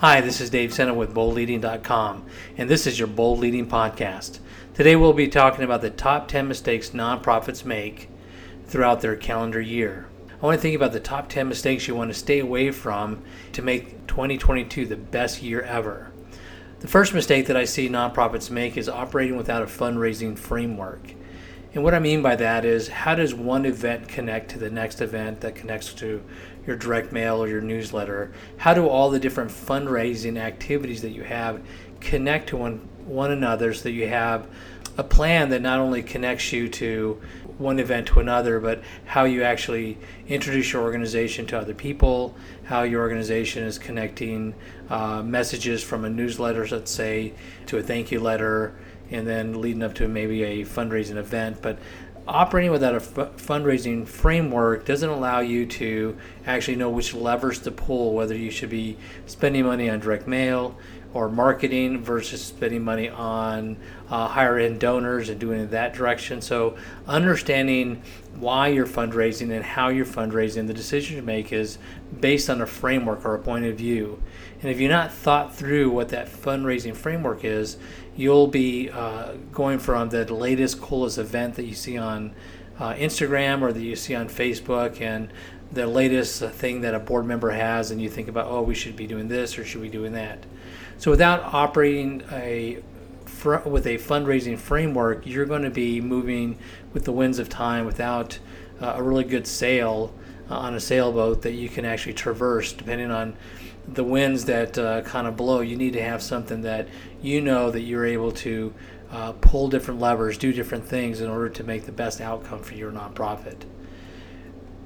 Hi, this is Dave Sena with BoldLeading.com, and this is your Bold Leading Podcast. Today we'll be talking about the top 10 mistakes nonprofits make throughout their calendar year. I want to think about the top 10 mistakes you want to stay away from to make 2022 the best year ever. The first mistake that I see nonprofits make is operating without a fundraising framework. And what I mean by that is how does one event connect to the next event that connects to your direct mail or your newsletter? How do all the different fundraising activities that you have connect to one, one another so that you have a plan that not only connects you to one event to another, but how you actually introduce your organization to other people, how your organization is connecting uh, messages from a newsletter, let's say, to a thank you letter, and then leading up to maybe a fundraising event. But operating without a f- fundraising framework doesn't allow you to actually know which levers to pull, whether you should be spending money on direct mail or marketing versus spending money on uh, higher end donors and doing it that direction. So, understanding why you're fundraising and how you're fundraising, the decision you make is based on a framework or a point of view. And if you're not thought through what that fundraising framework is, you'll be uh, going from the latest, coolest event that you see on uh, Instagram or that you see on Facebook and the latest uh, thing that a board member has, and you think about, oh, we should be doing this or should we be doing that. So without operating a with a fundraising framework, you're going to be moving with the winds of time without uh, a really good sail uh, on a sailboat that you can actually traverse, depending on the winds that uh, kind of blow. You need to have something that you know that you're able to uh, pull different levers, do different things in order to make the best outcome for your nonprofit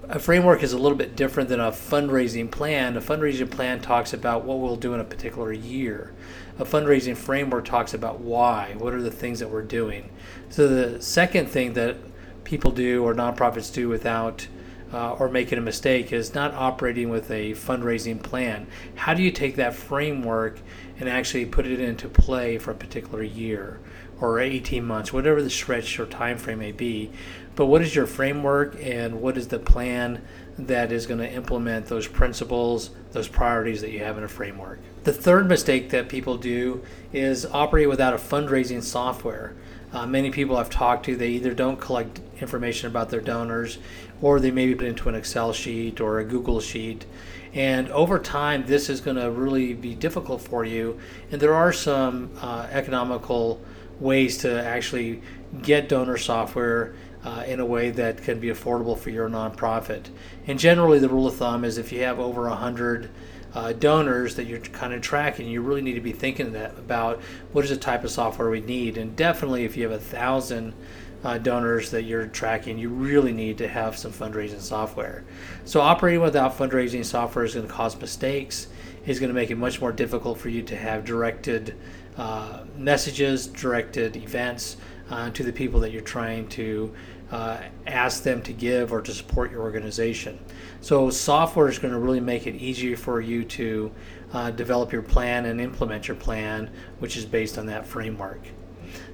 a framework is a little bit different than a fundraising plan. A fundraising plan talks about what we'll do in a particular year. A fundraising framework talks about why. What are the things that we're doing? So the second thing that people do or nonprofits do without uh, or making a mistake is not operating with a fundraising plan. How do you take that framework and actually put it into play for a particular year or 18 months, whatever the stretch or time frame may be? But what is your framework and what is the plan that is going to implement those principles, those priorities that you have in a framework? The third mistake that people do is operate without a fundraising software. Uh, many people I've talked to, they either don't collect information about their donors or they maybe put into an Excel sheet or a Google sheet. And over time, this is going to really be difficult for you. And there are some uh, economical ways to actually get donor software uh, in a way that can be affordable for your nonprofit. And generally, the rule of thumb is if you have over 100 uh, donors that you're kind of tracking, you really need to be thinking that about what is the type of software we need. And definitely, if you have a thousand uh, donors that you're tracking, you really need to have some fundraising software. So, operating without fundraising software is going to cause mistakes. Is going to make it much more difficult for you to have directed uh, messages, directed events uh, to the people that you're trying to uh, ask them to give or to support your organization. So, software is going to really make it easier for you to uh, develop your plan and implement your plan, which is based on that framework.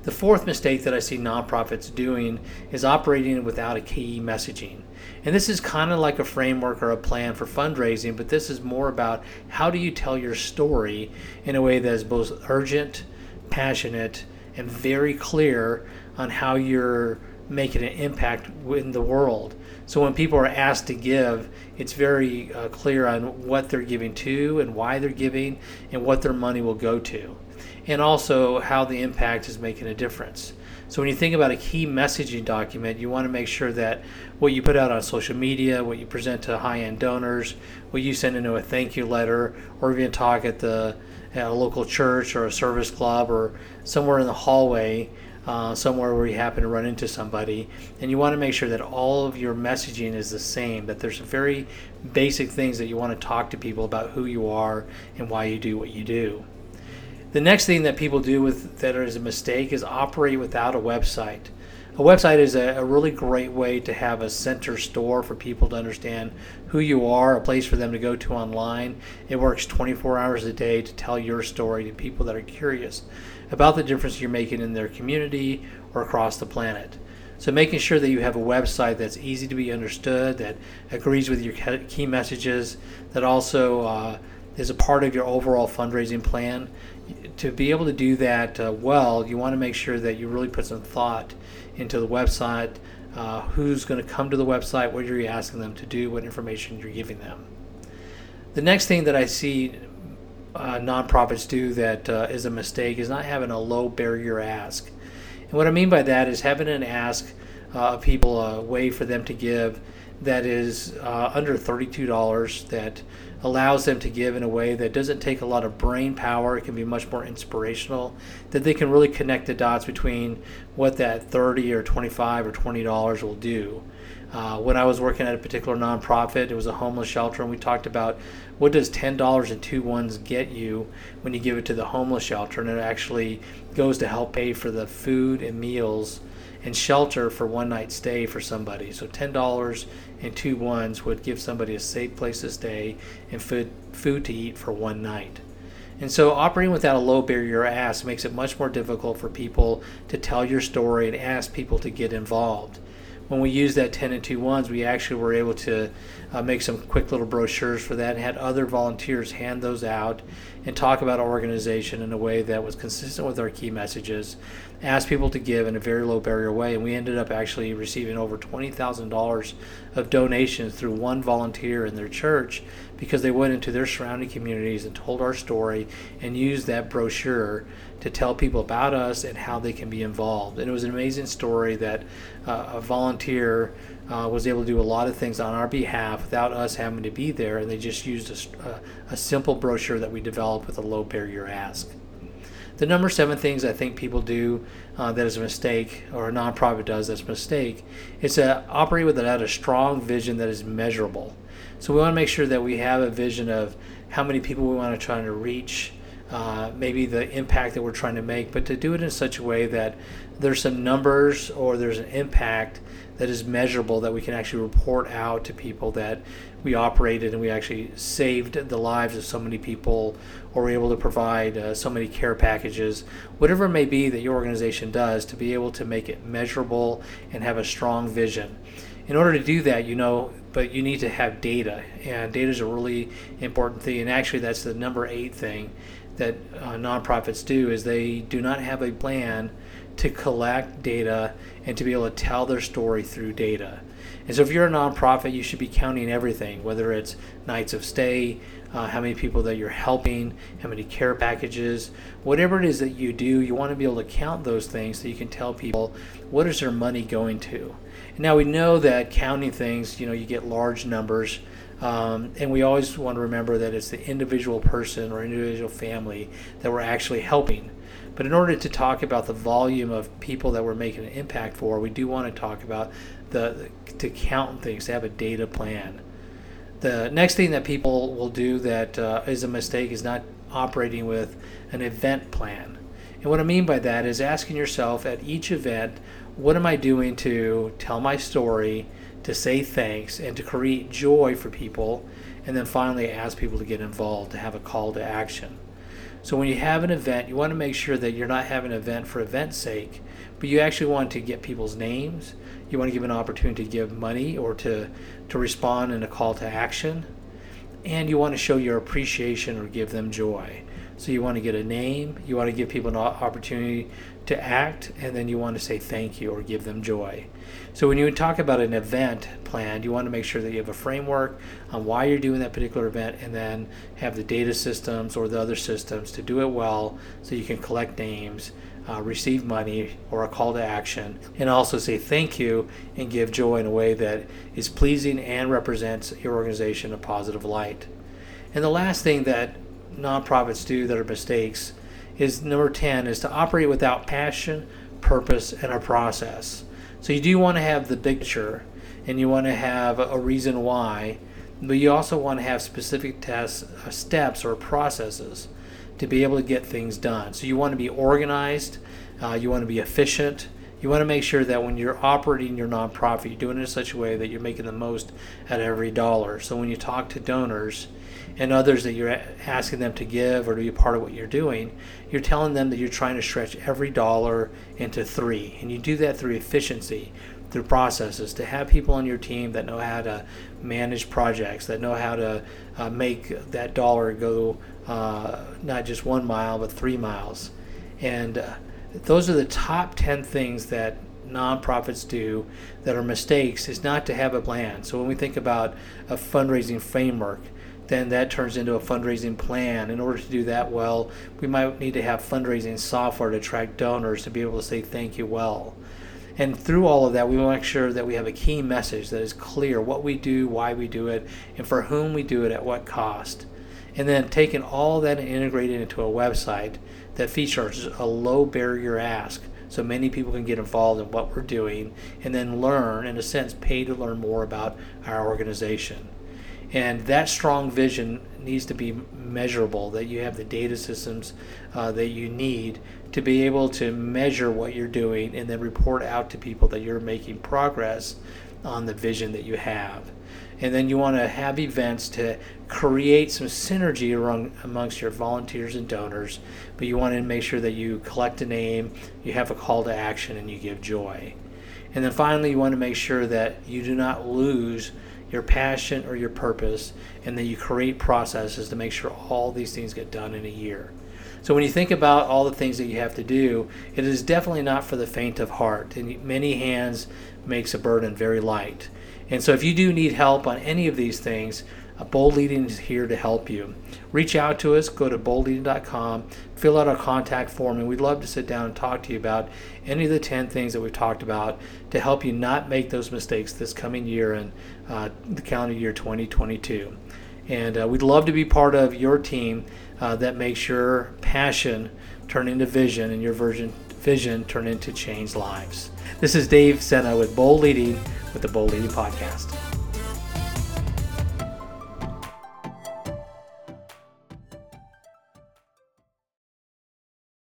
The fourth mistake that I see nonprofits doing is operating without a key messaging. And this is kind of like a framework or a plan for fundraising, but this is more about how do you tell your story in a way that is both urgent, passionate, and very clear on how you're making an impact in the world. So when people are asked to give, it's very uh, clear on what they're giving to and why they're giving and what their money will go to. And also how the impact is making a difference. So when you think about a key messaging document, you want to make sure that what you put out on social media, what you present to high-end donors, what you send into a thank you letter, or even talk at the at a local church or a service club or somewhere in the hallway uh, somewhere where you happen to run into somebody, and you want to make sure that all of your messaging is the same. That there's very basic things that you want to talk to people about who you are and why you do what you do. The next thing that people do with that is a mistake is operate without a website. A website is a, a, really great way to have a center store for people to understand who you are, a place for them to go to online. It works 24 hours a day to tell your story to people that are curious about the difference you're making in their community or across the planet. So, making sure that you have a website that's easy to be understood, that agrees with your key messages, that also uh, is a part of your overall fundraising plan. To be able to do that uh, well, you want to make sure that you really put some thought into the website, uh, who's going to come to the website, what are you're asking them to do, what information you're giving them. The next thing that I see uh, nonprofits do that uh, is a mistake is not having a low barrier ask. And what I mean by that is having an ask uh, of people a way for them to give that is uh, under $32 that allows them to give in a way that doesn't take a lot of brain power. It can be much more inspirational. That they can really connect the dots between what that 30 or 25 or 20 dollars will do. Uh, when I was working at a particular nonprofit, it was a homeless shelter, and we talked about what does ten dollars and two ones get you when you give it to the homeless shelter, and it actually goes to help pay for the food and meals and shelter for one night stay for somebody. So ten dollars and two ones would give somebody a safe place to stay and food food to eat for one night. And so operating without a low barrier ask makes it much more difficult for people to tell your story and ask people to get involved when we used that 10 and 2 ones, we actually were able to uh, make some quick little brochures for that and had other volunteers hand those out and talk about our organization in a way that was consistent with our key messages, ask people to give in a very low barrier way. And we ended up actually receiving over $20,000 of donations through one volunteer in their church because they went into their surrounding communities and told our story and used that brochure to tell people about us and how they can be involved. And it was an amazing story that uh, a volunteer uh, was able to do a lot of things on our behalf without us having to be there, and they just used a, a, a simple brochure that we developed with a low barrier ask. The number seven things I think people do uh, that is a mistake, or a nonprofit does that's a mistake, is to operate without a strong vision that is measurable. So we want to make sure that we have a vision of how many people we want to try to reach, uh, maybe the impact that we're trying to make, but to do it in such a way that there's some numbers or there's an impact that is measurable that we can actually report out to people that we operated and we actually saved the lives of so many people or were able to provide uh, so many care packages, whatever it may be that your organization does, to be able to make it measurable and have a strong vision. In order to do that, you know, but you need to have data, and data is a really important thing. And actually, that's the number eight thing that uh, nonprofits do is they do not have a plan to collect data and to be able to tell their story through data. And so, if you're a nonprofit, you should be counting everything, whether it's nights of stay, uh, how many people that you're helping, how many care packages, whatever it is that you do, you want to be able to count those things so you can tell people what is their money going to. And now we know that counting things, you know, you get large numbers. Um, and we always want to remember that it's the individual person or individual family that we're actually helping. But in order to talk about the volume of people that we're making an impact for, we do want to talk about the, to count things, to have a data plan. The next thing that people will do that uh, is a mistake is not operating with an event plan. And what I mean by that is asking yourself at each event, what am I doing to tell my story, to say thanks, and to create joy for people, and then finally ask people to get involved, to have a call to action. So when you have an event, you want to make sure that you're not having an event for event's sake, but you actually want to get people's names. You want to give an opportunity to give money or to, to respond in a call to action. And you want to show your appreciation or give them joy. So you want to get a name, you want to give people an opportunity to act, and then you want to say thank you or give them joy. So when you talk about an event plan, you want to make sure that you have a framework on why you're doing that particular event, and then have the data systems or the other systems to do it well, so you can collect names. Uh, receive money or a call to action, and also say thank you and give joy in a way that is pleasing and represents your organization in a positive light. And the last thing that nonprofits do that are mistakes is number 10 is to operate without passion, purpose, and a process. So you do want to have the picture and you want to have a reason why, but you also want to have specific tests, uh, steps or processes to be able to get things done. So you want to be organized, uh, you want to be efficient, you want to make sure that when you're operating your nonprofit, you're doing it in such a way that you're making the most of every dollar. So when you talk to donors, and others that you're asking them to give or to be part of what you're doing, you're telling them that you're trying to stretch every dollar into three. And you do that through efficiency, through processes, to have people on your team that know how to manage projects, that know how to uh, make that dollar go uh, not just one mile, but three miles. And uh, those are the top 10 things that nonprofits do that are mistakes is not to have a plan. So when we think about a fundraising framework, then that turns into a fundraising plan. In order to do that well, we might need to have fundraising software to track donors to be able to say thank you well. And through all of that, we want to make sure that we have a key message that is clear what we do, why we do it, and for whom we do it at what cost. And then taking all that and integrating it into a website that features a low barrier ask so many people can get involved in what we're doing and then learn, in a sense, pay to learn more about our organization. And that strong vision needs to be measurable, that you have the data systems uh, that you need to be able to measure what you're doing and then report out to people that you're making progress on the vision that you have. And then you want to have events to create some synergy around, amongst your volunteers and donors, but you want to make sure that you collect a name, you have a call to action, and you give joy. And then finally, you want to make sure that you do not lose your passion or your purpose, and then you create processes to make sure all these things get done in a year. So when you think about all the things that you have to do, it is definitely not for the faint of heart. And many hands makes a burden very light. And so if you do need help on any of these things, Bold Leading is here to help you. Reach out to us, go to boldleading.com, fill out our contact form, and we'd love to sit down and talk to you about any of the 10 things that we've talked about to help you not make those mistakes this coming year and uh, the calendar year 2022. And uh, we'd love to be part of your team uh, that makes your passion turn into vision and your vision, vision turn into changed lives. This is Dave Sena with Bold Leading with the Bold Leading Podcast.